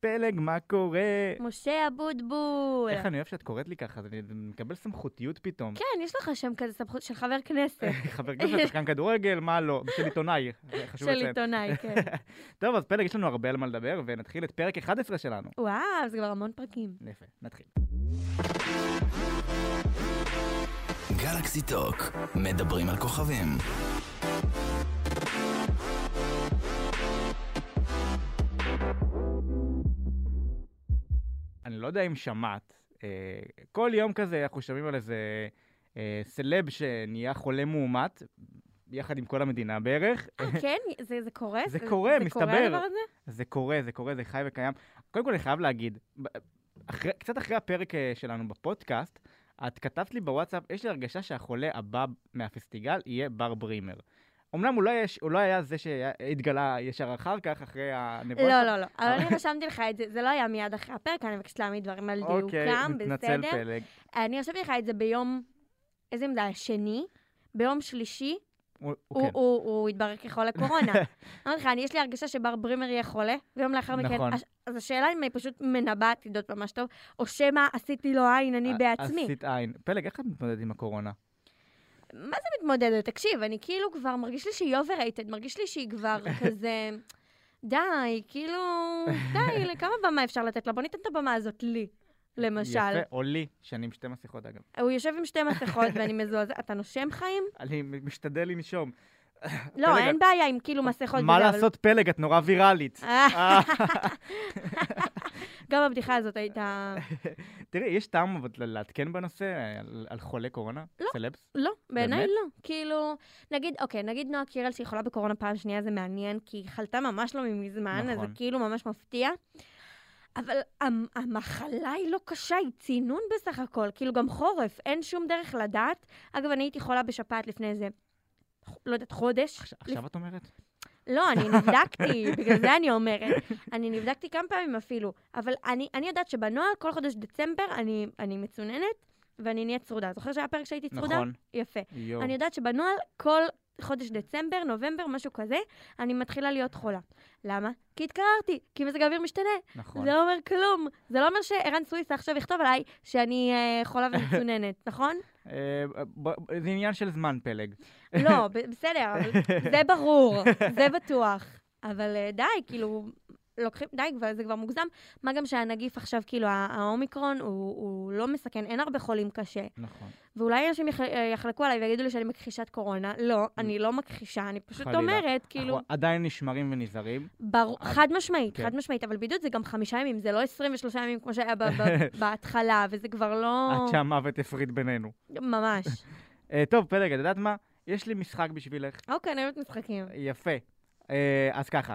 פלג, מה קורה? משה אבוטבול. איך אני אוהב שאת קוראת לי ככה, אני מקבל סמכותיות פתאום. כן, יש לך שם כזה סמכות של חבר כנסת. חבר כנסת, שחקן כדורגל, מה לא? של עיתונאי, חשוב של לציין. עיתונאי, כן. טוב, אז פלג, יש לנו הרבה על מה לדבר, ונתחיל את פרק 11 שלנו. וואו, זה כבר המון פרקים. יפה, נתחיל. גלקסי טוק, מדברים על כוכבים. לא יודע אם שמעת, אה, כל יום כזה אנחנו שומעים על איזה אה, סלב שנהיה חולה מאומת, יחד עם כל המדינה בערך. אה, כן? זה זה קורה? זה קורה, זה מסתבר. קורה הדבר הזה? זה קורה, זה קורה, זה חי וקיים. קודם כל, אני חייב להגיד, אחרי, קצת אחרי הפרק אה, שלנו בפודקאסט, את כתבת לי בוואטסאפ, יש לי הרגשה שהחולה הבא מהפסטיגל יהיה בר ברימר. אמנם הוא לא, היה, הוא לא היה זה שהתגלה ישר אחר כך, אחרי הנבואה. לא, לא, לא. אבל אני רשמתי לך את זה, זה לא היה מיד אחרי הפרק, אני מבקשת להעמיד דברים על אוקיי, דיוקם, מתנצל בסדר? פלג. אני רשמתי לך את זה ביום, איזה היה? שני? ביום שלישי, הוא, הוא, כן. הוא, הוא התברר כחולה קורונה. אמרתי לך, אני, יש לי הרגשה שבר ברימר יהיה חולה, ויום לאחר מכן, נכון. הש- אז השאלה אם אני פשוט מנבאת עדות ממש טוב, או שמא עשיתי לו עין אני בעצמי. עשית עין. פלג, איך את מתמודדת עם הקורונה? מה זה מתמודדת? תקשיב, אני כאילו כבר, מרגיש לי שהיא overrated, מרגיש לי שהיא כבר כזה, די, כאילו, די, לכמה במה אפשר לתת לה? בוא ניתן את הבמה הזאת לי, למשל. יפה, או לי, שאני עם שתי מסכות אגב. הוא יושב עם שתי מסכות ואני מזועזע. אתה נושם חיים? אני משתדל לנשום. לא, אין בעיה עם כאילו מסכות. מה לעשות פלג, את נורא ויראלית. גם הבדיחה הזאת הייתה... תראי, יש טעם לעדכן בנושא על, חולי קורונה? לא. סלבס? לא, בעיניי? לא. כאילו, נגיד, אוקיי, נגיד נועה קירל שהיא חולה בקורונה פעם שנייה, זה מעניין, כי היא חלתה ממש לא מזמן, אז זה נכון. כאילו ממש מפתיע. אבל המ- המחלה היא לא קשה, היא צינון בסך הכל. כאילו, גם חורף, אין שום דרך לדעת. אגב, אני הייתי חולה בשפעת לפני איזה, לא יודעת, חודש. עכשיו את אומרת? לא, אני נבדקתי, בגלל זה אני אומרת. אני נבדקתי כמה פעמים אפילו, אבל אני, אני יודעת שבנוהל כל חודש דצמבר אני, אני מצוננת ואני נהיית צרודה. זוכר שהיה פרק שהייתי צרודה? נכון. יפה. יואו. אני יודעת שבנוהל כל חודש דצמבר, נובמבר, משהו כזה, אני מתחילה להיות חולה. למה? כי התקררתי, כי מזג האוויר משתנה. נכון. זה לא אומר כלום. זה לא אומר שערן סוויסה עכשיו יכתוב עליי שאני אה, חולה ומצוננת, נכון? אה, זה עניין של זמן, פלג. לא, בסדר, זה ברור, זה בטוח. אבל אה, די, כאילו, לוקחים, די, כבר, זה כבר מוגזם. מה גם שהנגיף עכשיו, כאילו, הא- האומיקרון, הוא, הוא לא מסכן, אין הרבה חולים קשה. נכון. ואולי אנשים יח, יחלקו עליי ויגידו לי שאני מכחישת קורונה. לא, אני לא מכחישה, אני פשוט חלילה. אומרת, כאילו, אנחנו עדיין נשמרים ונזהרים. ברור, חד משמעית, כן. חד משמעית, אבל בידוד זה גם חמישה ימים, זה לא 23 ימים כמו שהיה ב- ב- בהתחלה, וזה כבר לא... עד שהמוות הפריד בינינו. ממש. אה, טוב, פלג, את יודעת מה? יש לי משחק בשבילך. אוקיי, אני אוהבת משחקים. יפה. אה, אז ככה,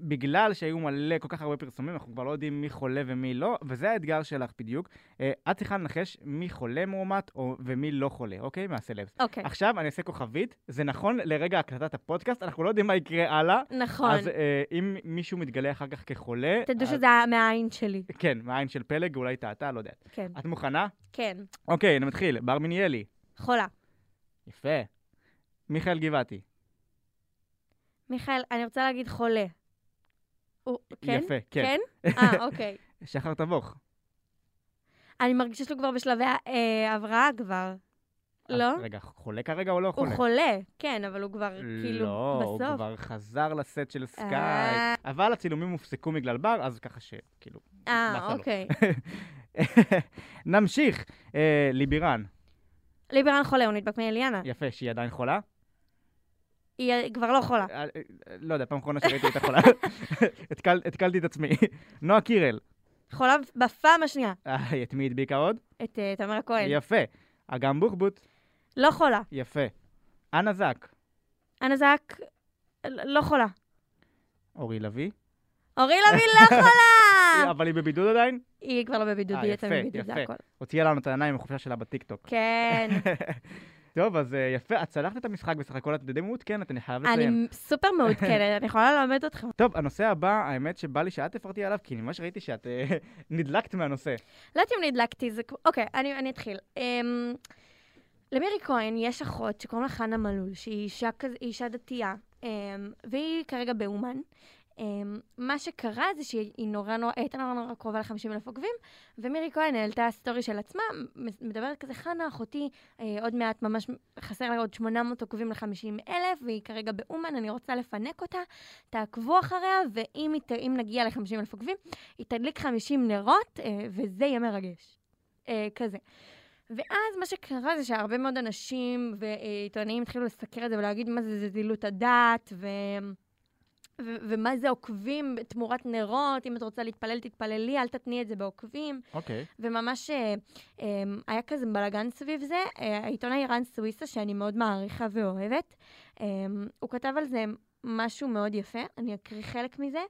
בגלל שהיו מלא, כל כך הרבה פרסומים, אנחנו כבר לא יודעים מי חולה ומי לא, וזה האתגר שלך בדיוק. אה, את צריכה לנחש מי חולה מאומת או, ומי לא חולה, אוקיי? מהסלבס. אוקיי, עכשיו אני אעשה כוכבית, זה נכון לרגע הקלטת הפודקאסט, אנחנו לא יודעים מה יקרה הלאה. נכון. אז אה, אם מישהו מתגלה אחר כך כחולה... תדעו אז- שזה מהעין שלי. כן, מהעין של פלג, אולי טעתה, לא יודע. כן. את מוכנה? כן. אוקיי, אני מתחיל. בר מיניאלי. חולה. יפה. מיכאל גבעתי. מיכאל, אני רוצה להגיד חולה. כן? יפה, כן. כן? אה, אוקיי. שחר תבוך. אני מרגישה שהוא כבר בשלבי אה, הבראה כבר. לא? רגע, חולה כרגע או לא הוא חולה? חולה, כן, אבל הוא כבר כאילו לא, הוא בסוף. כבר חזר לסט של סקאי. אה. אבל הצילומים הופסקו בגלל בר, אז ככה שכאילו... אה, לו. אוקיי. נמשיך. אה, ליבירן. ליברן חולה, הוא נדבק מאליאנה. יפה, שהיא עדיין חולה. היא כבר לא חולה. אה, אה, לא יודע, פעם אחרונה שראיתי אותה חולה. התקל- התקלתי את עצמי. נועה קירל. חולה בפעם השנייה. אה, את מי הדביקה עוד? את אה, תמר הכהן. יפה. אגם בוחבוט. לא חולה. יפה. אנה זק. אנה זק, לא חולה. אורי לביא. אורי לוי לא חולה! אבל היא בבידוד עדיין? היא כבר לא בבידוד, אה, היא יצאה מבידוד, זה. הכל. הוציאה לנו את העיניים בחופשה שלה בטיקטוק. כן. טוב, אז אה, יפה, את צלחת את המשחק בסך הכל, את די מעודכנת, אני חייב לציין. אני סופר מעודכנת, אני יכולה ללמד אתכם. טוב, הנושא הבא, האמת שבא לי שאת תפרטי עליו, כי אני ממש ראיתי שאת אה, נדלקת מהנושא. לא יודעת אם נדלקתי, זה. אוקיי, אני, אתחיל. Um, למירי כהן יש אחות שקוראים לה חנה מלול, שהיא אישה, דתייה, um, והיא כרגע באומן. אמ, מה שקרה זה שהיא נורא נורא, הייתה נורא נורא קרובה ל-50 אלף עוקבים, ומירי כהן העלתה סטורי של עצמה, מדברת כזה, חנה, אחותי, אה, עוד מעט ממש חסר לה עוד 800 עוקבים ל-50 אלף, והיא כרגע באומן, אני רוצה לפנק אותה, תעקבו אחריה, ואם היא נגיע ל-50 אלף עוקבים, היא תדליק 50 נרות, אה, וזה יהיה מרגש. אה, כזה. ואז מה שקרה זה שהרבה מאוד אנשים ועיתונאים התחילו לסקר את זה ולהגיד מה זה זילות הדת, ו... ו- ומה זה עוקבים תמורת נרות, אם את רוצה להתפלל, תתפללי, אל תתני את זה בעוקבים. אוקיי. וממש אה, אה, היה כזה בלאגן סביב זה. אה, העיתונאי רן סוויסה, שאני מאוד מעריכה ואוהבת, אה, הוא כתב על זה משהו מאוד יפה, אני אקריא חלק מזה.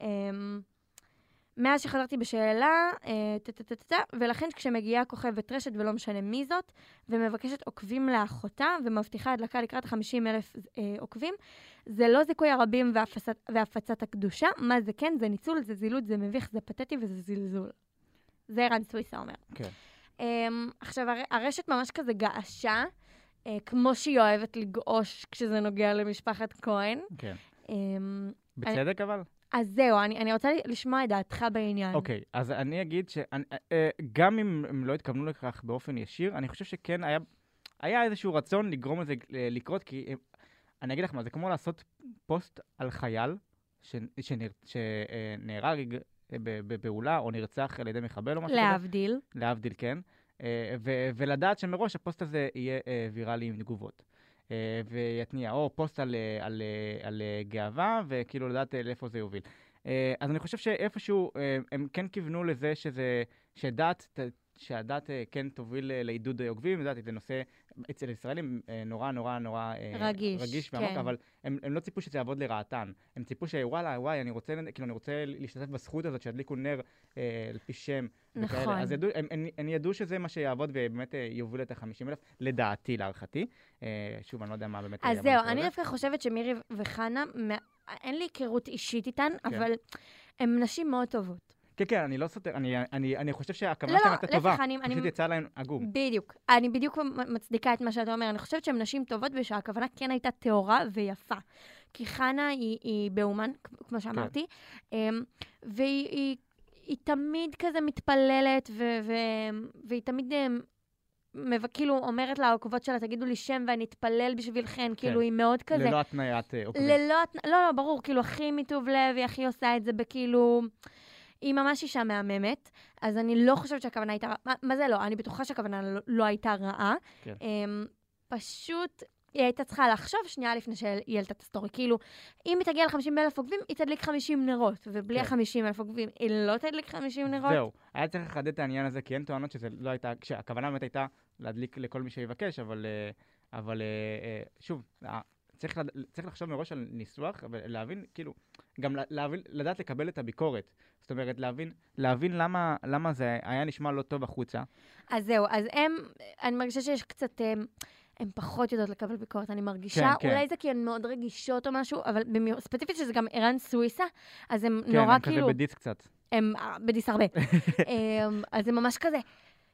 אה, מאז שחזרתי בשאלה, אה, טה-טה-טה-טה, ולכן כשמגיעה כוכבת רשת, ולא משנה מי זאת, ומבקשת עוקבים לאחותה, ומבטיחה הדלקה לקראת 50 אלף אה, עוקבים, זה לא זיכוי הרבים והפצת, והפצת הקדושה, מה זה כן? זה ניצול, זה זילות, זה מביך, זה פתטי וזה זלזול. זה רן סוויסה אומר. כן. Um, עכשיו, הר, הרשת ממש כזה געשה, uh, כמו שהיא אוהבת לגעוש כשזה נוגע למשפחת כהן. כן. Um, בצדק אבל? אז זהו, אני, אני רוצה לשמוע את דעתך בעניין. אוקיי, אז אני אגיד שגם אם הם לא התכוונו לכך באופן ישיר, אני חושב שכן היה, היה איזשהו רצון לגרום לזה אה, לקרות, כי הם- אני אגיד לך מה, זה כמו לעשות פוסט על חייל ש- שנר- שנהרג אה, בפעולה או נרצח על ידי מחבל או משהו כזה. להבדיל. להבדיל, כן. אה, ו- ולדעת שמראש הפוסט הזה יהיה אה, ויראלי עם תגובות. אה, ויתניע, או פוסט על, אה, על, אה, על גאווה, וכאילו לדעת לאיפה זה יוביל. אז אני חושב שאיפשהו הם כן כיוונו לזה שזה, שדת, שהדת אה, כן תוביל אה, לעידוד עוקבים, יודעת, זה נושא אצל ישראלים אה, נורא נורא נורא רגיש, רגיש ועמוק, כן. אבל הם, הם לא ציפו שזה יעבוד לרעתן. הם ציפו שוואלה, וואי, אני רוצה, כאילו, אני רוצה להשתתף בזכות הזאת שידליקו נר אה, על פי שם. וכאלה. נכון. אז ידעו, הם, הם, הם ידעו שזה מה שיעבוד ובאמת יוביל את ה-50 אלף, לדעתי, להערכתי. אה, שוב, אני לא יודע מה באמת... אז זהו, אני. דווקא חושבת שמירי וחנה, אין לי היכרות אישית איתן, כן. אבל הן נשים מאוד טובות. כן, כן, אני לא סותר, אני, אני, אני חושב שהכוונה לא, שלהם לא, הייתה טובה. להפך, אני- אני- פשוט יצא להם עגום. בדיוק. אני בדיוק מצדיקה את מה שאתה אומר. אני חושבת שהן נשים טובות ושהכוונה כן הייתה טהורה ויפה. כי חנה היא, היא באומן, כמו שאמרתי, אמ, והיא היא, היא תמיד כזה מתפללת, ו, ו, והיא תמיד... אמ. כאילו אומרת לעוקבות שלה, תגידו לי שם ואני אתפלל בשבילכן, כאילו היא מאוד כזה. ללא התניית אה, עוקבים. ללא, התנ- לא, לא, ברור, כאילו, הכי מטוב לב, היא הכי עושה את זה בכאילו... היא ממש אישה מהממת, אז אני לא חושבת שהכוונה הייתה רעה. מה, מה זה לא? אני בטוחה שהכוונה לא, לא הייתה רעה. כן. אמ, פשוט, היא הייתה צריכה לחשוב שנייה לפני שהיא העלתה את הסטורי. כאילו, אם היא תגיע ל-50 אלף עוקבים, היא תדליק 50 נרות, ובלי כן. ה-50 אלף עוקבים, היא לא תדליק 50 נרות. זהו, היה צריך לחדד את העניין הזה, כי הן טוענות שזה לא הייתה, כשהכוונה באמת הייתה להדליק לכל מי שיבקש, אבל, אה, אבל אה, אה, שוב, צריך, לד... צריך לחשוב מראש על ניסוח, ולהבין, כאילו, גם לה- להבין, לדעת לקבל את הביקורת. זאת אומרת, להבין, להבין למה, למה זה היה נשמע לא טוב החוצה. אז זהו, אז הם, אני מרגישה שיש קצת, הם, הן פחות יודעות לקבל ביקורת, אני מרגישה. כן, כן. אולי זה כי הן מאוד רגישות או משהו, אבל במי... ספציפית שזה גם ערן סוויסה, אז הם כן, נורא הם כאילו, כזה בדיס קצת. הם אה, בדיס הרבה. אמ, אז זה ממש כזה.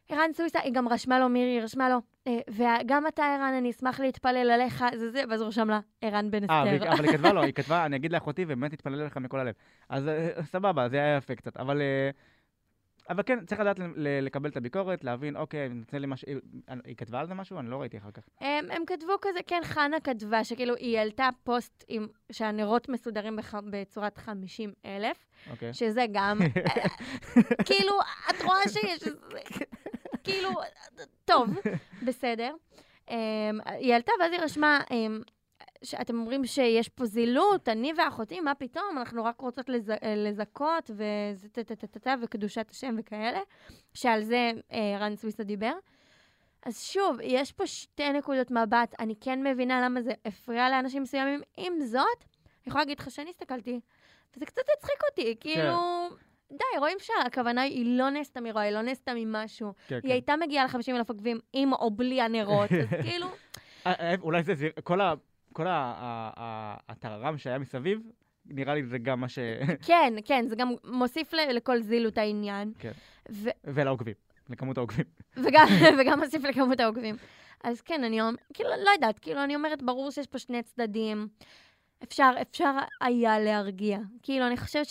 ערן סוויסה, היא גם רשמה לו, מירי רשמה לו, אה, וגם אתה, ערן, אני אשמח להתפלל עליך, זה זה, ואז הוא רשם לה, ערן בן אה, אסתר. אבל היא כתבה לו, היא כתבה, אני אגיד לאחותי, ובאמת תתפלל לך מכל הלב. אז אה, סבבה, זה היה יפה קצת. אבל, אבל כן, צריך לדעת לקבל את הביקורת, להבין, אוקיי, נותן לי משהו, היא- היא כתבה על זה משהו? אני לא ראיתי אחר כך. הם, הם כתבו כזה, כן, חנה כתבה, שכאילו היא העלתה פוסט עם, שהנרות מסודרים בח, בצורת 50 אלף, אוקיי. שזה גם, כאילו, את רואה שיש, כאילו, טוב, בסדר. Um, היא עלתה, ואז היא רשמה, um, שאתם אומרים שיש פה זילות, אני ואחותי, מה פתאום, אנחנו רק רוצות לז, לזכות, וזה וקדושת השם וכאלה, שעל זה uh, רן סוויסה דיבר. אז שוב, יש פה שתי נקודות מבט, אני כן מבינה למה זה הפריע לאנשים מסוימים. עם זאת, אני יכולה להגיד לך שאני הסתכלתי, וזה קצת הצחיק אותי, כאילו... די, רואים שהכוונה היא לא נעשתה מרוע, היא לא נעשתה ממשהו. כן, היא כן. הייתה מגיעה ל-50 אלף עוקבים עם או בלי הנרות, אז כאילו... אה, אה, אולי זה, זה- כל ה... כל הטררם שהיה מסביב, נראה לי זה גם מה ש... כן, כן, זה גם מוסיף לכל זילות העניין. כן. ו- ולעוקבים, לכמות העוקבים. וגם, וגם מוסיף לכמות העוקבים. אז כן, אני אומרת, כאילו, לא יודעת, כאילו, אני אומרת, ברור שיש פה שני צדדים. אפשר, אפשר היה להרגיע. כאילו, אני חושבת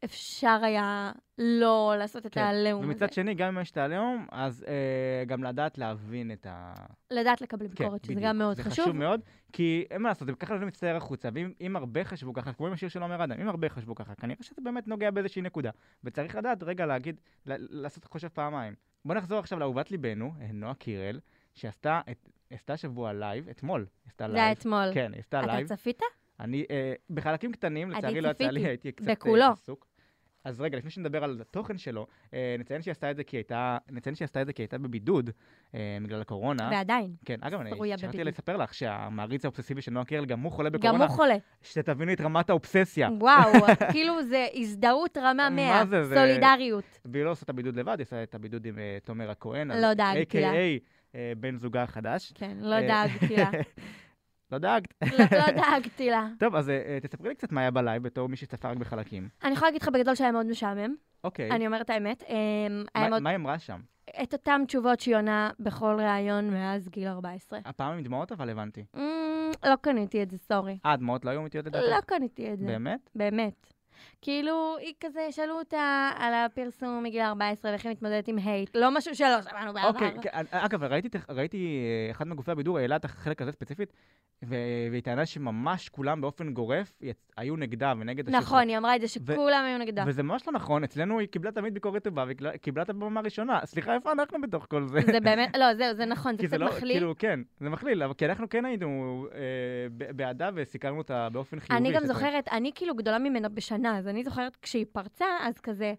שאפשר היה לא לעשות את כן. העליהום הזה. ומצד שני, גם אם יש את העליהום, אז אה, גם לדעת להבין את ה... לדעת לקבל כן, ביקורת, שזה בדיוק. גם מאוד זה חשוב. חשוב מאוד, כי אין מה לעשות, זה ככה זה מצטייר החוצה, ואם אם הרבה חשבו ככה, כמו עם השיר של עומר אדם, אם הרבה חשבו ככה, כנראה שזה באמת נוגע באיזושהי נקודה. וצריך לדעת, רגע, להגיד, לעשות חושב פעמיים. בוא נחזור עכשיו לאהובת ליבנו, נועה קירל, שעשתה את- עשתה שבוע לייב, אתמול, עשתה זה היה לייב. אתמול. כן, עשתה אתה לייב. צפית? אני, אה, בחלקים קטנים, לצערי לא יצא לי. הייתי קצת אה, בכולו. עסוק. אז רגע, לפני שנדבר על התוכן שלו, אה, נציין שהיא עשתה את זה כי הייתה, נציין שהיא עשתה את זה כי הייתה בבידוד, אה, בגלל הקורונה. ועדיין. כן, אגב, אני שכחתי. לספר לך שהמעריץ האובססיבי של נועה קירל, גם הוא חולה גם בקורונה. הוא חולה. שתבינו את רמת האובססיה. וואו, כאילו זה הזדהות רמה מה 100, זה, זה- סולידריות. והיא לא עושה את הבידוד לבד, היא עושה את הבידוד עם אה, תומר הכהן. לא דאגתי לה. A.K.A. בן זוגה החדש. כן, לא דאגתי לה. לא דאגת. לא לא דאגתי לה. טוב, אז אה, תספרי לי קצת מה היה בלייב בתור מי שצפה רק בחלקים. אני יכולה להגיד לך בגדול שהיה מאוד משעמם, אוקיי. אני אומרת האמת. אמ, מה- מאוד... מה היא אמרה שם? את אותן תשובות שהיא עונה בכל ראיון מאז גיל 14. הפעם עם דמעות אבל הבנתי. אמ, לא קניתי את זה, sorry. אה, דמעות לא היו אמיתיות לדעתך? לא קניתי את זה. באמת? באמת. כאילו, היא כזה, שאלו אותה על הפרסום מגיל 14 ואיך היא מתמודדת עם hate. לא משהו שלא שמענו בעבר. אוקיי, כן, אגב, ראיתי, ראיתי אה, אחד מגופי הבידור העלה את החלק הזה ספציפית, והיא טענה שממש כולם באופן גורף היו נגדה ונגד השיר נכון, היא אמרה את זה שכולם היו נגדה. וזה ממש לא נכון, אצלנו היא קיבלה תמיד ביקורת טובה, והיא קיבלה- את הבמה הראשונה. סליחה, איפה אנחנו בתוך כל זה? זה באמת, לא, זהו, זה נכון, זה קצת לא, מחליק. כאילו, כן, זה מכליל, אבל כי אנחנו כן היינו אה, בעדה וסיקרנו אותה באופן חיובי. אני גם זוכרת, אני כאילו גדולה ממנה בשנה, אז אני זוכרת כשהיא פרצה, אז כזה,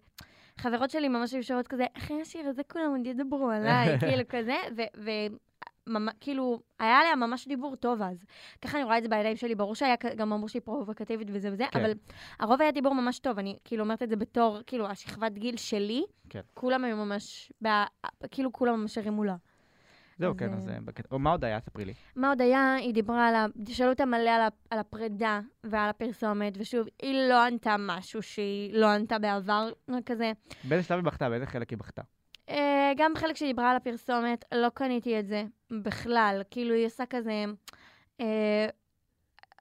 חברות שלי ממש היו שואלות כזה, אחרי השיר הזה כולם עוד ידברו עליי, כאילו כזה, וכאילו, היה עליה ממש דיבור טוב אז. ככה אני רואה את זה בעיניים שלי, ברור שהיה, גם אמרו שהיא פרובוקטיבית וזה וזה, כן. אבל הרוב היה דיבור ממש טוב, אני כאילו אומרת את זה בתור, כאילו, השכבת גיל שלי, כן. כולם היו ממש, בע- כאילו כולם ממש הרימו לה. זהו, כן, אה, אז אה, בקטע. או מה עוד היה? ספרי לי. מה עוד היה? היא דיברה על ה... שאלו אותה מלא על, ה... על הפרידה ועל הפרסומת, ושוב, היא לא ענתה משהו שהיא לא ענתה בעבר, כזה. באיזה שלב היא בכתה? באיזה חלק היא בכתה? גם בחלק שהיא דיברה על הפרסומת, לא קניתי את זה בכלל. כאילו, היא עושה כזה... אה,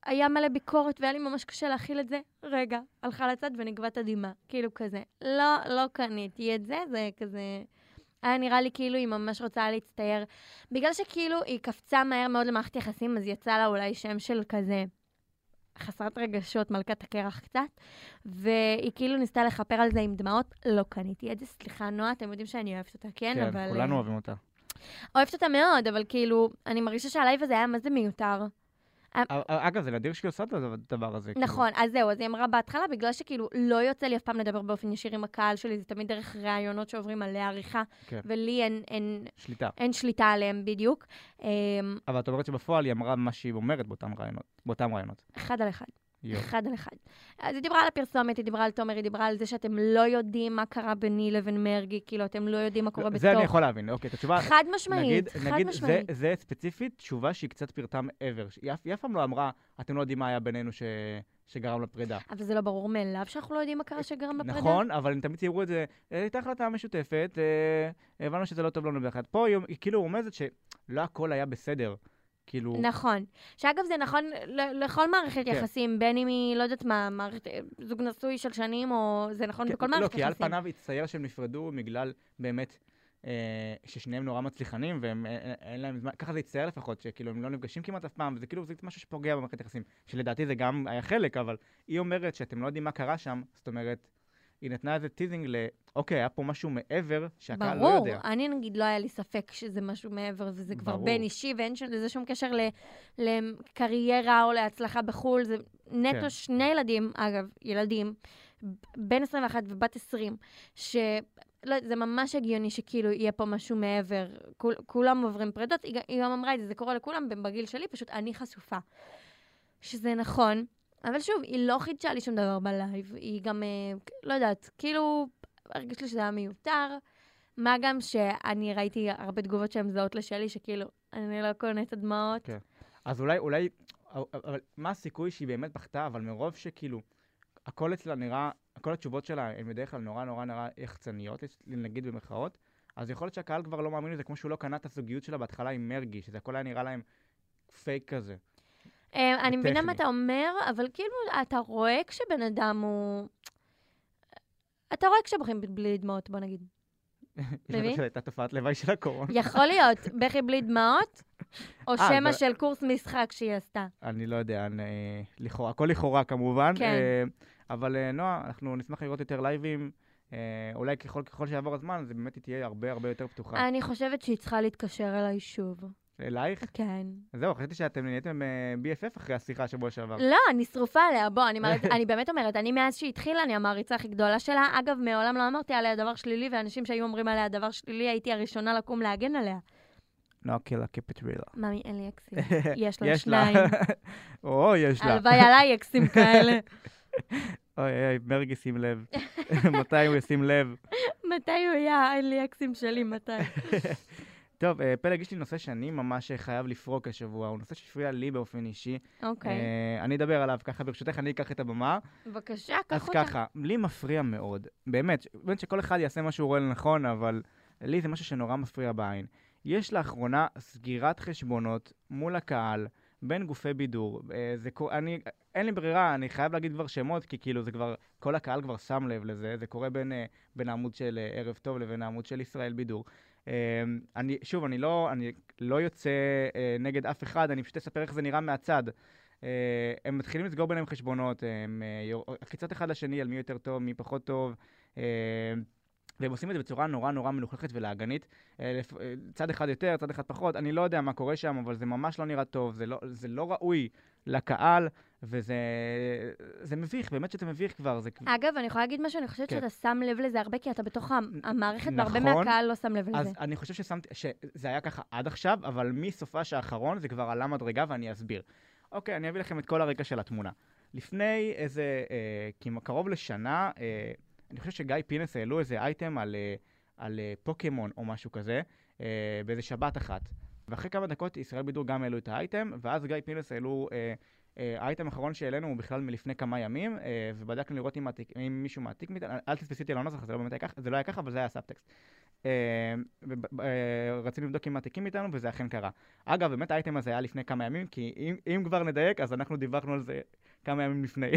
היה מלא ביקורת והיה לי ממש קשה להכיל את זה. רגע, הלכה לצד ונגבה הדמעה. כאילו כזה. לא, לא קניתי את זה, זה כזה... היה נראה לי כאילו היא ממש רוצה להצטייר. בגלל שכאילו היא קפצה מהר מאוד למערכת יחסים, אז יצא לה אולי שם של כזה חסרת רגשות, מלכת הקרח קצת, והיא כאילו ניסתה לכפר על זה עם דמעות, לא קניתי את זה. סליחה, נועה, אתם יודעים שאני אוהבת אותה, כן? אבל... כולנו אה, אוהבים אותה. אוהבת אותה מאוד, אבל כאילו, אני מרגישה שהלייב הזה היה מה זה מיותר. א- א- אגב, זה נדיר שהיא עושה את הדבר הזה. כאילו. נכון, אז זהו, אז היא אמרה בהתחלה, בגלל שכאילו לא יוצא לי אף פעם לדבר באופן ישיר עם הקהל שלי, זה תמיד דרך ראיונות שעוברים עליה עריכה, כן. ולי אין, שליטה. עליהם בדיוק. אמ, אבל את אומרת שבפועל היא אמרה מה שהיא אומרת באותם רעיונות. אחד על אחד. יופי. אחד על אחד. אז היא דיברה על הפרסומת, היא דיברה על תומר, היא דיברה על זה שאתם לא יודעים מה קרה ביני לבין מרגי, כאילו, אתם לא יודעים מה קורה בתוך. זה אני יכול להבין, אוקיי, את התשובה... חד משמעית, נגיד, חד נגיד משמעית. זה, זה ספציפית תשובה שהיא קצת פירטה מעבר. היא אף, פעם לא אמרה, אתם לא יודעים מה היה בינינו ש, שגרם לפרידה. אבל זה לא ברור מאליו שאנחנו לא יודעים מה קרה שגרם בפרידה? נכון, אבל הם תמיד ציירו את זה, "אה, הייתה החלטה משותפת, אה, הבנו שזה לא טוב לנו ביחד. פה היא כאילו רומזת שלא הכל היה בסדר. כאילו, נכון. שאגב, זה נכון לכל מערכת כן. יחסים, בין אם היא, לא יודעת מה, מערכת, זוג נשוי של שנים, או זה נכון כן, בכל לא, מערכת כי על יחסים. פניו הצטייר שהם נפרדו בגלל באמת אה, ששניהם נורא מצליחנים, והם אה, אה, אין להם זמן, ככה זה הצטייר לפחות, שכאילו הם לא נפגשים כמעט אף פעם, וזה כאילו, זה משהו שפוגע במערכת יחסים, שלדעתי זה גם היה חלק, אבל היא אומרת שאתם לא יודעים מה קרה שם, זאת אומרת, היא נתנה איזה teasing ל... אוקיי, היה פה משהו מעבר שהקהל לא ברור, יודע. אני נגיד לא היה לי ספק שזה משהו מעבר, וזה כבר ברור. בין אישי, ואין ש- לזה שום קשר ל- לקריירה או להצלחה בחו"ל, זה נטו כן. שני ילדים, אגב, ילדים, בן 21 ובת 20, ש... לא, זה ממש הגיוני שכאילו יהיה פה משהו מעבר. כול, כולם עוברים ג- היא גם אמרה את זה, זה קורה לכולם בגיל שלי, פשוט אני חשופה. שזה נכון, אבל שוב, היא לא חידשה לי שום דבר בלייב, היא גם, אה, לא יודעת, כאילו, הרגיש לי שזה היה מיותר. מה גם שאני ראיתי הרבה תגובות שהן זהות לשלי, שכאילו, אני לא קונה את הדמעות. כן. אז אולי, אולי, אבל מה הסיכוי שהיא באמת בכתה, אבל מרוב שכאילו, הכל אצלה נראה, כל התשובות שלה הן בדרך כלל נורא נורא נורא יחצניות, נגיד במרכאות, אז יכול להיות שהקהל כבר לא מאמין לזה, כמו שהוא לא קנה את הזוגיות שלה בהתחלה עם מרגי, שזה הכל היה נראה להם פייק כזה. אה, אני מבינה. מה אתה אומר, אבל כאילו, אתה רואה כשבן אדם הוא... אתה רואה כשבוכים בלי דמעות, בוא נגיד. מבין? זו הייתה תופעת לוואי של הקורונה. יכול להיות בכי בלי דמעות, או אה, זה- של קורס משחק שהיא עשתה. אני לא יודע, לכאורה, הכל לכאורה כמובן. כן. אה, אבל נועה, אנחנו נשמח לראות יותר לייבים. אולי ככל, ככל שיעבור הזמן, זה באמת תהיה הרבה הרבה יותר פתוחה. אני חושבת שהיא צריכה להתקשר אליי שוב. אלייך? כן. זהו, חשבתי שאתם נהייתם אה, BFF אחרי השיחה שבוע שעבר. לא, אני שרופה עליה, בוא, אני, אומרת, אני באמת אומרת, אני מאז שהיא התחילה, אני המעריצה הכי גדולה שלה. אגב, מעולם לא אמרתי עליה דבר שלילי, ואנשים שהיו אומרים עליה דבר שלילי, הייתי הראשונה לקום להגן עליה. נועה קילה, keep it real. ממי, אין לי אקסים. יש לה יש לה. שניים. או, יש לה. הלוואי עליי אקסים כאלה. אוי, אוי, מרגי, שים לב. מתי הוא ישים לב? מתי הוא יהיה? אין לי אקסים שלי, מתי? טוב, אה, פלג, יש לי נושא שאני ממש חייב לפרוק השבוע, הוא נושא שהפריע לי באופן אישי. אוקיי. אה, אני אדבר עליו ככה, ברשותך, אני אקח את הבמה. בבקשה, אז קח אותה. ככה, לי מפריע מאוד, באמת, באמת שכל אחד יעשה מה שהוא רואה לנכון, אבל לי זה משהו שנורא מפריע בעין. יש לאחרונה סגירת חשבונות מול הקהל בין גופי בידור. אה, זה אני, אין לי ברירה, אני חייב להגיד כבר שמות, כי כאילו זה כבר, כל הקהל כבר שם לב לזה, זה קורה בין, אה, בין העמוד של אה, ערב טוב לבין העמוד של ישראל בידור. אה, אני, שוב, אני לא, אני לא יוצא אה, נגד אף אחד, אני פשוט אספר איך זה נראה מהצד. אה, הם מתחילים לסגור ביניהם חשבונות, הם אה, עקיצות אחד לשני על מי יותר טוב, מי פחות טוב, והם עושים את זה בצורה נורא נורא מלוכלכת אה, צד אחד יותר, צד אחד פחות, אני לא יודע מה קורה שם, אבל זה ממש לא נראה טוב, זה לא, זה לא ראוי לקהל, וזה זה מביך, באמת שזה מביך כבר. זה... אגב, אני יכולה להגיד משהו, אני חושבת כן. שאתה שם לב לזה הרבה, כי אתה בתוך המ- המערכת, והרבה נכון. מהקהל לא שם לב אז לזה. אני חושב ששמתי, שזה היה ככה עד עכשיו, אבל מסופש האחרון זה כבר עלה מדרגה ואני אסביר. אוקיי, אני אביא לכם את כל הרקע של התמונה. לפני איזה, אה, כמעט קרוב לשנה, אה, אני חושב שגיא פינס העלו איזה אייטם על, אה, על אה, פוקימון או משהו כזה, אה, באיזה שבת אחת. ואחרי כמה דקות ישראל בידור גם העלו את האייטם, ואז גיא פינס העלו... אה, האייטם האחרון שהעלינו הוא בכלל מלפני כמה ימים, אה, ובדקנו לראות אם, התיק, אם מישהו מעתיק מאיתנו, אל תתפסי אותי על הנוסח, זה לא באמת היה ככה, זה לא היה ככה, אבל זה היה הסאבטקסט. אה, אה, רצינו לבדוק אם מעתיקים איתנו, וזה אכן קרה. אגב, באמת האייטם הזה היה לפני כמה ימים, כי אם, אם כבר נדייק, אז אנחנו דיווחנו על זה כמה ימים לפני.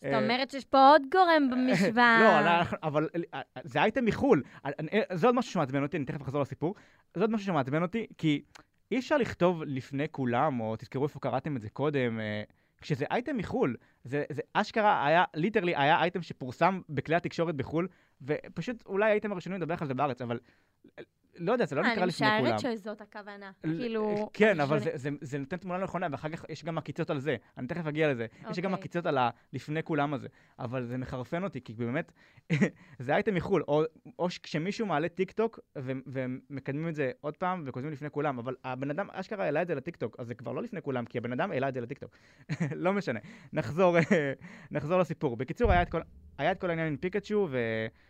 זאת אומרת שיש פה עוד גורם במשוואה. לא, אבל זה אייטם מחו"ל. זה עוד משהו שמעצבן אותי, אני תכף אחזור לסיפור. זה עוד משהו שמעצבן אותי, כי אי אפשר לכתוב לפני כולם, או תזכרו איפה קראתם את זה קודם, אה, כשזה אייטם מחו"ל. זה, זה אשכרה היה, ליטרלי, היה אייטם שפורסם בכלי התקשורת בחו"ל, ופשוט אולי הייתם הראשונים לדבר על זה בארץ, אבל לא יודע, זה לא נקרא לפני כולם. אני משערת שזאת הכוונה. כאילו... כן, אבל. זה, נותן תמונה נכונה, ואחר כך יש גם עקיצות על זה. אני תכף אגיע לזה. יש גם אוקיי. עקיצות על הלפני כולם הזה. אבל זה מחרפן אותי, כי באמת, זה אייטם מחו"ל. או, כשמישהו מעלה טיק טוק, ו- ומקדמים את זה עוד פעם, וכותבים לפני כולם, אבל הבן אדם אשכרה העלה את זה לטיק טוק, אז זה כבר לא לפני כולם, כי הבן אדם העלה את זה לטיק טוק. לא משנה. נחזור, לסיפור. בקיצור, היה את כל, העניין עם פיקאצ'ו, ו... אה, ו-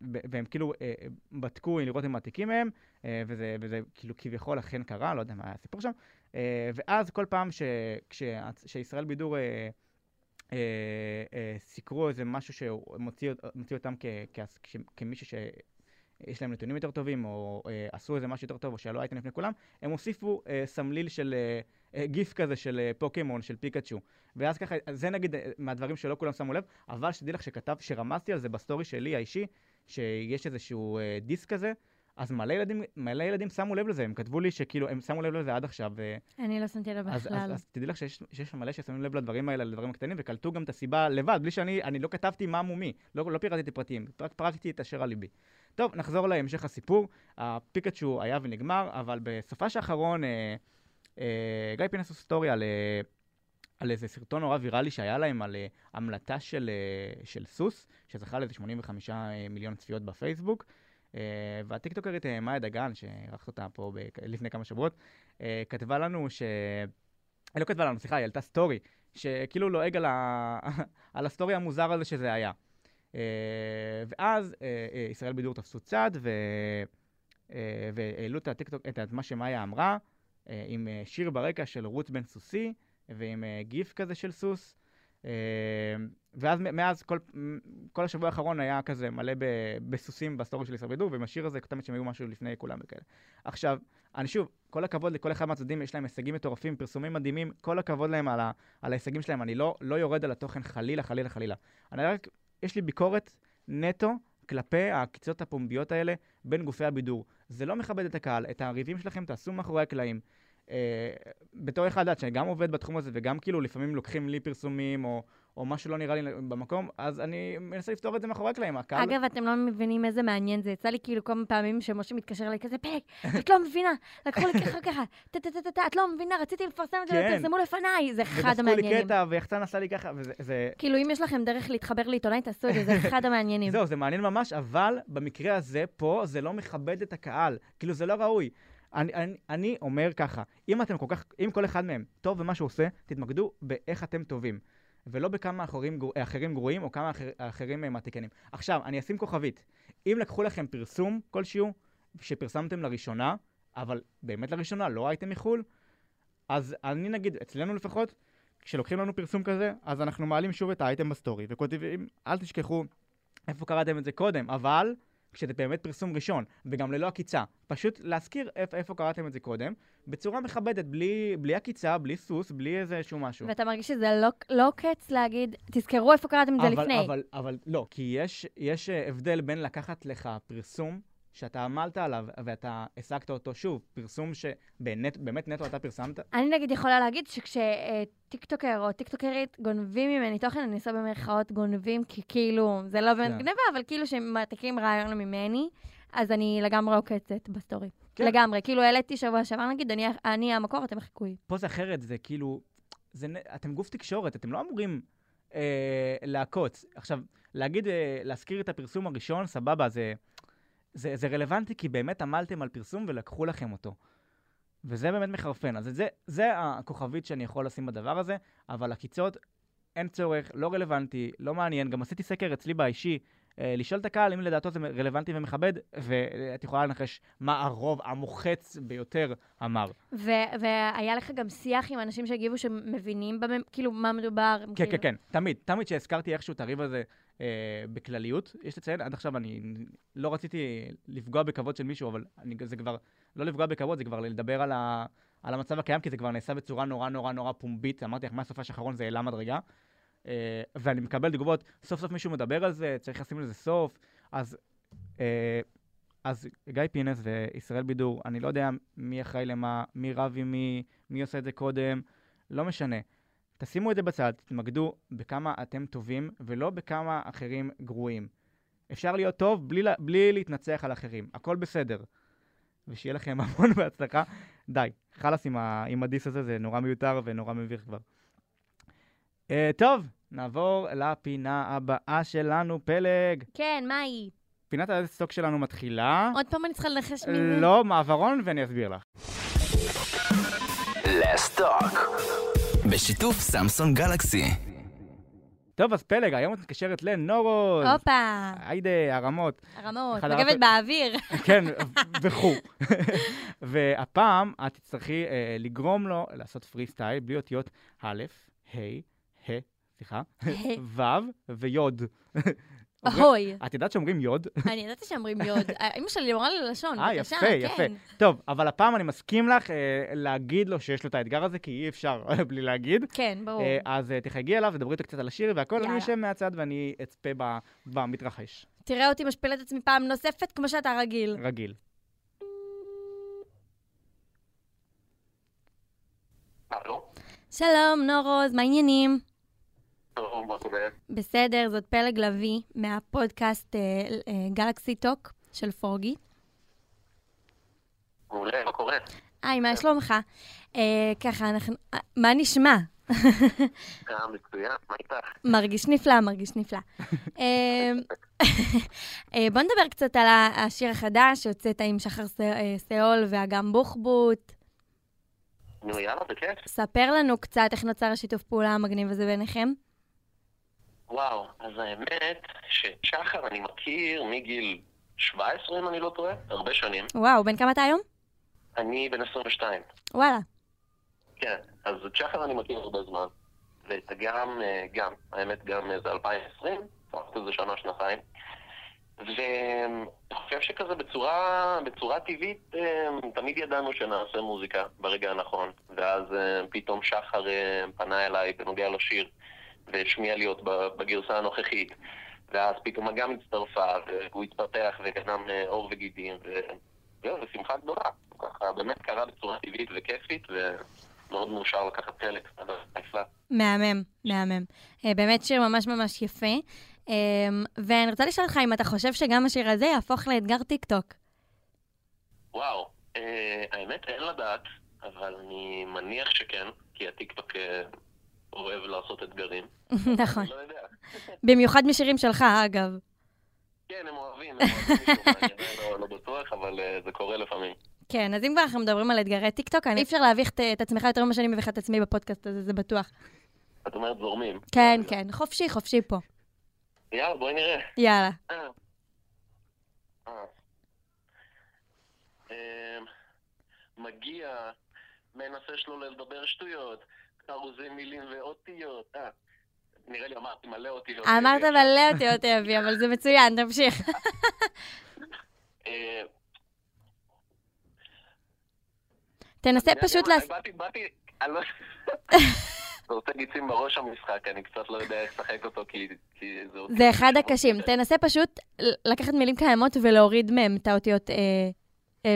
והם כאילו אה, בדקו לראות אם מעתיקים מהם, אה, וזה, וזה כאילו כביכול אכן קרה, לא יודע מה היה הסיפור שם. אה, ואז כל פעם ש, כש, שישראל בידור אה, אה, אה, סיקרו איזה משהו שמוציא מוציא אותם כ, כ, כמישהו שיש להם נתונים יותר טובים, או אה, עשו איזה משהו יותר טוב, או שעלו אייטם לפני כולם, הם הוסיפו אה, סמליל של אה, אה, גיף כזה של אה, פוקימון, של פיקאצ'ו. ואז ככה, זה נגיד אה, מהדברים שלא כולם שמו לב, אבל שתדעי לך שכתב, שרמזתי על זה בסטורי שלי האישי, שיש איזשהו אה, diss כזה, אז מלא ילדים, מלא ילדים שמו לב לזה, הם כתבו לי שכאילו, הם שמו לב לזה עד עכשיו. ו- אני לא שמתי לב אז, בכלל. אז, אז תדעי לך שיש, שיש מלא ששמים לב לדברים האלה, לדברים הקטנים, וקלטו גם את הסיבה לבד, בלי שאני אני לא כתבתי מה ומי, לא, לא פירטתי פרטים, רק פרטתי את אשר על ליבי. טוב, נחזור להמשך הסיפור. הפיקאצ'ו היה ונגמר, אבל בסופש האחרון, אה, אה, גיא פינס עשו סטורי על, אה, על איזה סרטון נורא ויראלי שהיה להם על אה, המלטה של, אה, של סוס, שזכה לאיזה 85 אה, מיליון צפיות בפייסבוק. אה, והטיקטוקרית אה, מאיה דגן, שאירחת אותה פה לפני כמה שבועות, אה, כתבה לנו ש... היא לא כתבה לנו, סליחה, היא העלתה סטורי, שכאילו לועג על, ה... על הסטורי המוזר הזה שזה היה. ואז ישראל בידור תפסו צד, ו... והעלו את הטיקטוק, את מה שמאיה אמרה, עם שיר ברקע של רוץ בן סוסי, ועם גיף כזה של סוס. ואז מאז כל, כל השבוע האחרון היה כזה מלא ב- בסוסים בסטורי של ישראל בידור, ועם השיר הזה תמיד שהם היו משהו לפני כולם וכאלה. עכשיו, אני שוב, כל הכבוד לכל אחד מהצדדים, יש להם הישגים מטורפים, פרסומים מדהימים, כל הכבוד להם על, ה, על ההישגים שלהם, אני לא, לא יורד על התוכן חלילה, חלילה, חלילה. אני רק, יש לי ביקורת נטו כלפי העקיצות הפומביות האלה בין גופי הבידור. זה לא מכבד את הקהל, את הריבים שלכם תעשו מאחורי הקלעים. אה, בתור אחד, את שגם עובד בתחום הזה וגם כאילו לפעמים לוקחים לי פרסומים או, או משהו לא נראה לי במקום, אז אני מנסה לפתור את זה מאחורי הקלעים. הקהל... אגב, אתם לא מבינים איזה מעניין זה. יצא לי כאילו כמה פעמים שמשה מתקשר אליי כזה, פלג, את לא מבינה, לקחו לי ככה ככה, טה-טה-טה-טה, את לא מבינה, רציתי לפרסם את זה, כן. פרסמו לפניי. זה אחד ודפקו לי המעניינים. קטע ויחצן עשה לי ככה, וזה... זה... כאילו, אם יש לכם דרך להתחבר לעיתונאי, תעשו את זה, זה אחד המעניינים. זהו, זה מעניין ממש, אבל במקרה הזה, פה, זה לא מכבד את הקהל. כאילו, זה לא ראוי. אני, אני, אני אומר ככה, אם אתם כל כך, אם כל אחד מהם טוב במה שהוא עושה, תתמקדו באיך אתם טובים. ולא בכמה אחרים, גרוע- אחרים גרועים או כמה אחר, אחרים אה, מעתיקנים. עכשיו, אני אשים כוכבית. אם לקחו לכם פרסום כלשהו, שפרסמתם לראשונה, אבל באמת לראשונה, לא ראיתם מחו"ל, אז אני נגיד, אצלנו לפחות, כשלוקחים לנו פרסום כזה, אז אנחנו מעלים שוב את האייטם בסטורי, וכותבים, אל תשכחו איפה קראתם את זה קודם, אבל כשזה באמת פרסום ראשון, וגם ללא עקיצה, פשוט להזכיר איפה, איפה קראתם את זה קודם, בצורה מכבדת, בלי, בלי עקיצה, בלי סוס, בלי איזשהו משהו. ואתה מרגיש שזה לא, לא קץ להגיד, תזכרו איפה קראתם את זה אבל, לפני. אבל, אבל לא, כי יש, יש אה, הבדל בין לקחת לך פרסום שאתה עמלת עליו ואתה השגת אותו שוב, פרסום שבאמת באמת נטו אתה פרסמת, אני נגיד יכולה להגיד שכשטיקטוקר או טיקטוקרית גונבים ממני תוכן, אני עושה במרכאות גונבים, כי כאילו, זה לא באמת כן. גניבה, אבל כאילו שהם מעתיקים רעיון ממני, אז אני לגמרי עוקצת בסטורי. כן. לגמרי. כאילו העליתי שבוע שעבר, נגיד, אני, אני המקור, אתם החיקוי. פה זה אחרת, זה כאילו, זה, אתם גוף תקשורת, אתם לא אמורים אה, לעקוץ. עכשיו, להגיד, אה, להזכיר את הפרסום הראשון, סבבה, זה, זה, זה רלוונטי כי באמת עמלתם על פרסום ולקחו לכם אותו. וזה באמת מחרפן. אז זה, זה הכוכבית שאני יכול לשים בדבר הזה, אבל עקיצות, אין צורך, לא רלוונטי, לא מעניין. גם עשיתי סקר אצלי באישי, לשאול את הקהל אם לדעתו זה רלוונטי ומכבד, ואת יכולה לנחש מה הרוב המוחץ ביותר אמר. ו- והיה לך גם שיח עם אנשים שהגיבו שמבינים במ... כאילו מה מדובר. כן, כאילו... כן, כן. תמיד, תמיד שהזכרתי איכשהו את הריב הזה אה, בכלליות, יש לציין, עד עכשיו אני לא רציתי לפגוע בכבוד של מישהו, אבל אני, זה כבר, לא לפגוע בכבוד, זה כבר לדבר על, ה, על המצב הקיים, כי זה כבר נעשה בצורה נורא נורא נורא פומבית. אמרתי לך, מהסופש האחרון זה העלה מדרגה. אה, ואני מקבל תגובות, סוף סוף מישהו מדבר על זה, צריך לשים לזה סוף. אז, אה, אז גיא פינס וישראל בידור, אני לא יודע מי אחראי למה, מי רב עם מי, מי עושה את זה קודם, לא משנה. תשימו את זה בצד, תתמקדו בכמה אתם טובים ולא בכמה אחרים גרועים. אפשר להיות טוב בלי, בלי להתנצח על אחרים, הכל בסדר. ושיהיה לכם המון בהצלחה. די, חלאס עם, עם הדיס הזה, זה נורא מיותר ונורא מביך כבר. Uh, טוב, נעבור לפינה הבאה שלנו, פלג. כן, מה היא? פינת הסטוק שלנו מתחילה. עוד פעם אני צריכה לנחש מי זה? לא, מעברון, ואני אסביר לך. לסטוק. בשיתוף סמסון גלקסי. טוב, אז פלג, היום את מתקשרת לנורוז. הופה, היידה, הרמות. הרמות, הרפ- באוויר. כן, וכו'. והפעם את תצטרכי אה, לגרום לו לעשות פרי סטייל בלי אותיות א', ה', ה', סליחה, ו' ויוד. אהוי. את יודעת שאומרים יוד? אני ידעתי שאומרים יוד. אמא שלי אמרה לי לשון, אה, בבקשה, יפה, יפה. כן. טוב, אבל הפעם אני מסכים לך אה, להגיד לו שיש לו את האתגר הזה, כי אי אפשר בלי להגיד. כן, ברור. אה, אז אה, תחייגי אליו, תדברי איתו קצת על השיר והכל, אני. אשב מהצד ואני אצפה ב- במתרחש. תראה אותי משפילה את עצמי פעם נוספת, כמו שאתה רגיל. רגיל. שלום, נורוז, מה העניינים? טוב, מה קורה? בסדר, זאת פלג לביא מהפודקאסט גלקסי טוק של פורגי. מעולה, מה קורה? היי, מה שלומך? אה, ככה, אנחנו... אה, מה נשמע? אה, מצוין, מה איתך? מרגיש נפלא, מרגיש נפלא. אה, אה, בוא נדבר קצת על השיר החדש שהוצאת עם שחר אה, סאול ואגם בוחבוט. נו, יאללה, בכיף. ספר לנו קצת איך נוצר השיתוף פעולה המגניב הזה ביניכם. וואו, אז האמת ששחר אני מכיר מגיל 17, אם אני לא טועה, הרבה שנים. וואו, בן כמה אתה היום? אני בן 22. וואלה. כן, אז את שחר אני מכיר הרבה זמן. וגם, אה, גם, האמת גם אה, זה 2020, לפחות איזה שנה, שנתיים. ואני חושב שכזה בצורה, בצורה טבעית, אה, תמיד ידענו שנעשה מוזיקה ברגע הנכון. ואז פתאום שחר פנה אליי בנוגע לשיר, והשמיע לי בגרסה הנוכחית. ואז פתאום אגם הצטרפה, והוא התפתח וקרם אה, עור וגידים, וזהו, זו שמחה גדולה. ככה באמת קרה בצורה טבעית וכיפית, ומאוד מאושר לקחת חלק. מהמם, מהמם. אה, באמת שיר ממש ממש יפה. אה, ואני רוצה לשאול אותך אם אתה חושב שגם השיר הזה יהפוך לאתגר טיקטוק. וואו, אה, האמת אין לדעת, אבל אני מניח שכן, כי הטיקטוק אה, אוהב לעשות אתגרים. נכון. לא יודע. במיוחד משירים שלך, אגב. כן, הם אוהבים, הם אוהבים אני לא- לא בטוח, אבל אה, זה קורה לפעמים. כן, אז אם כבר אנחנו מדברים על אתגרי טיקטוק, אי אפשר להביך את- עצמך יותר ממה שאני מביכה את עצמי בפודקאסט הזה, זה בטוח. את אומרת זורמים. כן, כן, חופשי, חופשי פה. יאללה, בואי נראה. יאללה. אה. אה. אמ, מגיע, מנסה שלו לדבר שטויות, ארוזי מילים ואותיות. אה, נראה לי אמרתי מלא אותיות. אמרת מלא אותיות אבי, אבל זה מצוין, תמשיך. אה, תנסה פשוט לעשות... באתי, באתי, אני לא... אתה רוצה גיצים בראש המשחק, אני קצת לא יודע איך לשחק אותו, כי זה... זה אחד. הקשים. תנסה פשוט לקחת מילים קיימות ולהוריד מהם את האותיות אה,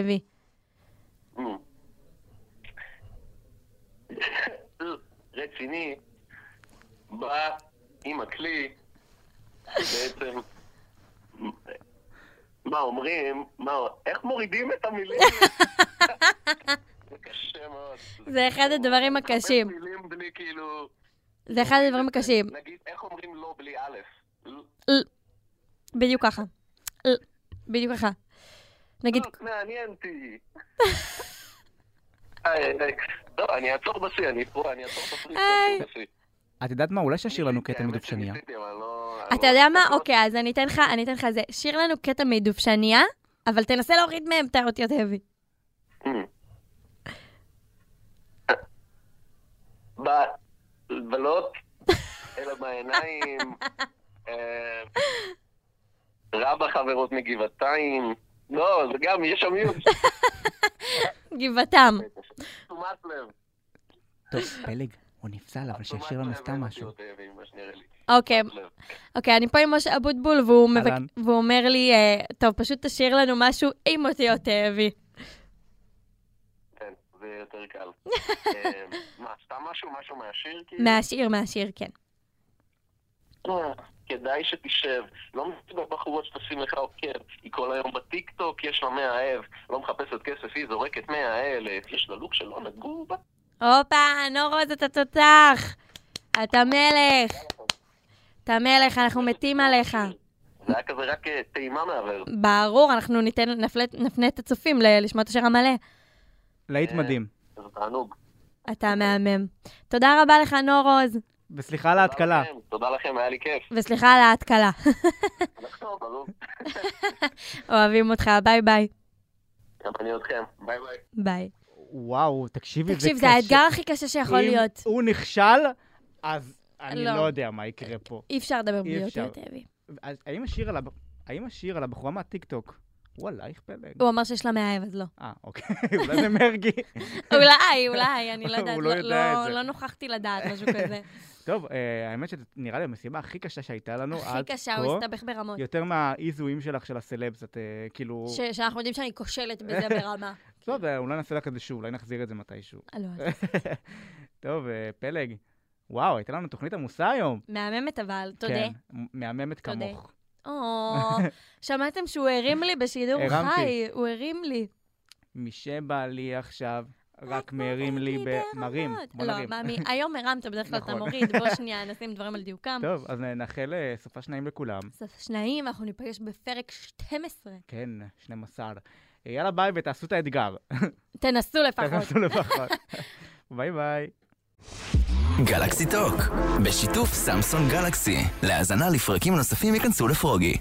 אבי. רציני, בא עם הכלי, בעצם, מה אומרים, מה, איך מורידים את המילים? זה קשה מאוד. זה אחד הדברים הקשים. מילים בלי כאילו... זה אחד הדברים הקשים. נגיד, איך אומרים לא בלי א'? בדיוק ככה. בדיוק ככה. נגיד, לא, מעניין אותי. לא, אני אעצור בשיא, אני פה, אני אעצור בשיא. את יודעת מה? אולי ששיר לנו ניסיתי, קטע האמת מדובשניה. לא- אתה לא- יודע מה? לא- אוקיי, אז אני אתן לך, אני אתן לך זה. שיר לנו קטע מדובשניה, אבל תנסה להוריד מהם את האותיות אבי. אמ. בלוט, אלא בעיניים, אה, רבא חברות מגבעתיים, לא, זה גם, יש שם מיוט. גבעתם. תשומת לב. טוב, פלג, הוא נפסל, אבל שישיר לנו סתם משהו. אה. אוקיי. אוקיי, אני פה עם משה אבוטבול, והוא אומר לי, אה, טוב, פשוט תשאיר לנו משהו עם אותיות אבי. כן, זה יותר קל. אה, מה, סתם משהו? משהו מהשיר? כאילו? מהשיר, מהשיר, כן. אה, כדאי שתשב. לא מסתכל בחורות שתשים לך עוקב. היא כל היום בטיקטוק, יש לה מאה אהב. לא מחפשת כסף, היא זורקת מאה אלף. יש לה לוק שלא נגעו בה. הופה, נורוז, אתה תותח. אתה מלך. אתה מלך, אנחנו מתים עליך. זה היה כזה רק אה, טעימה מהעבר. ברור, אנחנו ניתן, נפלט- נפנה את הצופים לשמוע את השיר המלא. להיט אה. מדהים. זה תענוג. אתה מהמם. תודה רבה לך, נורוז, וסליחה על ההתקלה. תודה לכם, היה לי כיף. וסליחה על ההתקלה. אוהבים אותך, ביי ביי. גם אני אתכם. ביי ביי. ביי. וואו, תקשיבי, זה תקשיב, קשה. זה האתגר הכי קשה שיכול להיות. אם הוא נכשל, אז אני לא. לא יודע מה יקרה פה. אי אפשר לדבר בלי אי אפשר. אותיות אבי. אז האם השיר על הב- האם השיר על הבחורה מהטיקטוק הוא עלייך פלג? הוא אמר שיש לה מאהב, אז לא. אה, אוקיי, אולי זה מרגי. אולי, אולי, אני לא יודעת. הוא לא יודע לא- את זה. לא נוכחתי לדעת משהו כזה. טוב, אה, האמת שזה נראה לי המשימה הכי קשה שהייתה לנו הכי עד קשה, כה. הוא הסתבך ברמות. יותר מהאי-זויים שלך של הסלבס, את אה, כאילו... שאנחנו יודעים שאני כושלת בזה ברמה. טוב, אה, אולי נעשה לך את זה שוב, אולי נחזיר את זה מתישהו. לא, טוב, אה, פלג, וואו, הייתה לנו תוכנית עמוסה היום. מהממת אבל, תודה. כן, מהממת. כמוך. או, שמעתם שהוא הרים לי בשידור הרמתי. חי? הוא הרים לי. מי שבא לי עכשיו, רק מרים לי במרים. לא. מאמי, היום הרמת, בדרך כלל אתה נכון. מוריד. בוא שנייה, נשים דברים על דיוקם. טוב, אז נאחל אה, סופ"ש נעים לכולם. סופ"ש נעים, אנחנו ניפגש בפרק 12. כן, 12. אה, יאללה ביי ותעשו את האתגר. תנסו לפחות. תנסו לפחות. ביי ביי. גלקסי טוק, בשיתוף סמסון גלקסי. להאזנה לפרקים נוספים ייכנסו לפרוגי.